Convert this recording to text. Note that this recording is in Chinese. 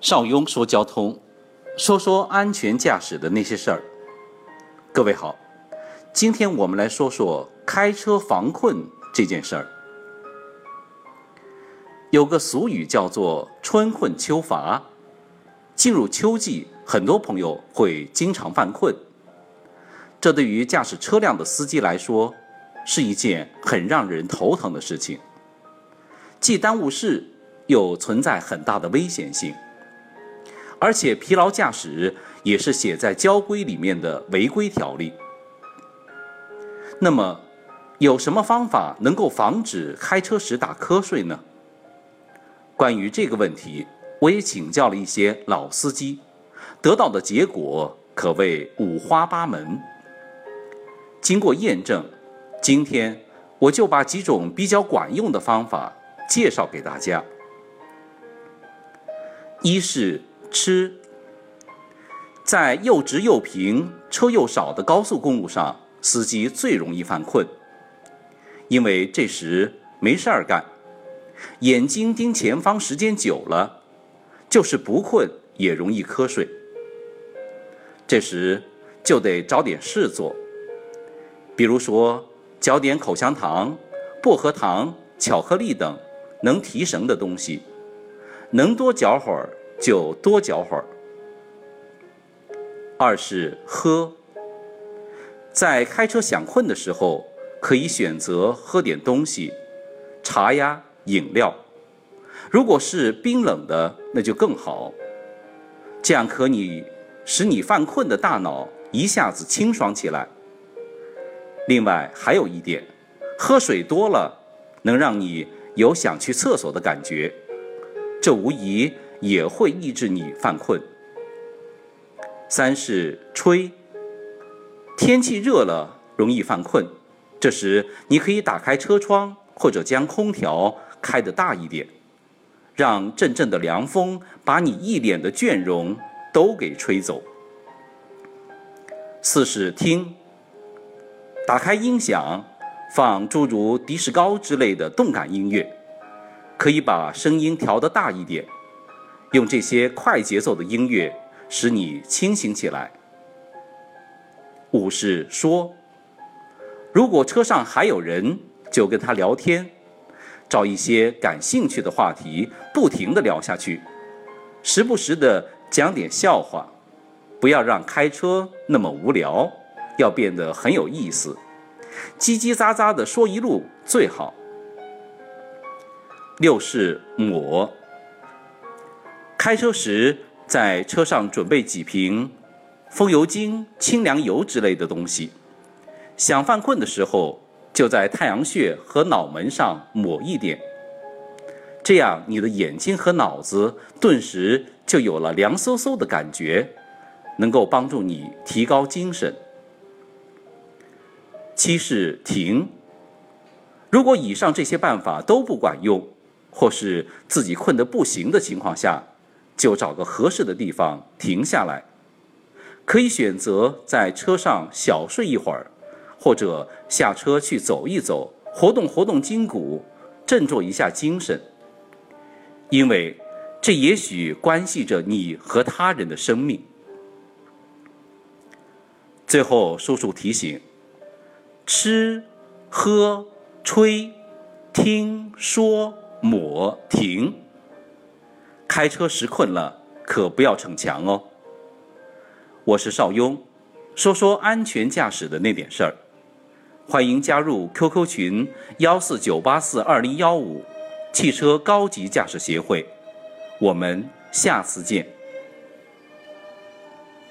邵雍说交通，说说安全驾驶的那些事儿。各位好，今天我们来说说开车防困这件事儿。有个俗语叫做“春困秋乏”，进入秋季，很多朋友会经常犯困。这对于驾驶车辆的司机来说，是一件很让人头疼的事情，既耽误事，又存在很大的危险性。而且疲劳驾驶也是写在交规里面的违规条例。那么，有什么方法能够防止开车时打瞌睡呢？关于这个问题，我也请教了一些老司机，得到的结果可谓五花八门。经过验证，今天我就把几种比较管用的方法介绍给大家。一是。吃，在又直又平、车又少的高速公路上，司机最容易犯困，因为这时没事儿干，眼睛盯前方时间久了，就是不困也容易瞌睡。这时就得找点事做，比如说嚼点口香糖、薄荷糖、巧克力等能提神的东西，能多嚼会儿。就多嚼会儿。二是喝，在开车想困的时候，可以选择喝点东西，茶呀、饮料。如果是冰冷的，那就更好，这样可以使你犯困的大脑一下子清爽起来。另外还有一点，喝水多了，能让你有想去厕所的感觉，这无疑。也会抑制你犯困。三是吹，天气热了容易犯困，这时你可以打开车窗或者将空调开得大一点，让阵阵的凉风把你一脸的倦容都给吹走。四是听，打开音响，放诸如迪士高之类的动感音乐，可以把声音调得大一点。用这些快节奏的音乐使你清醒起来。五是说，如果车上还有人，就跟他聊天，找一些感兴趣的话题，不停的聊下去，时不时的讲点笑话，不要让开车那么无聊，要变得很有意思，叽叽喳喳的说一路最好。六是抹。开车时，在车上准备几瓶风油精、清凉油之类的东西。想犯困的时候，就在太阳穴和脑门上抹一点，这样你的眼睛和脑子顿时就有了凉飕飕的感觉，能够帮助你提高精神。七是停。如果以上这些办法都不管用，或是自己困得不行的情况下，就找个合适的地方停下来，可以选择在车上小睡一会儿，或者下车去走一走，活动活动筋骨，振作一下精神。因为这也许关系着你和他人的生命。最后，叔叔提醒：吃、喝、吹、听说、抹、停。开车时困了，可不要逞强哦。我是邵雍，说说安全驾驶的那点事儿。欢迎加入 QQ 群幺四九八四二零幺五，汽车高级驾驶协会。我们下次见。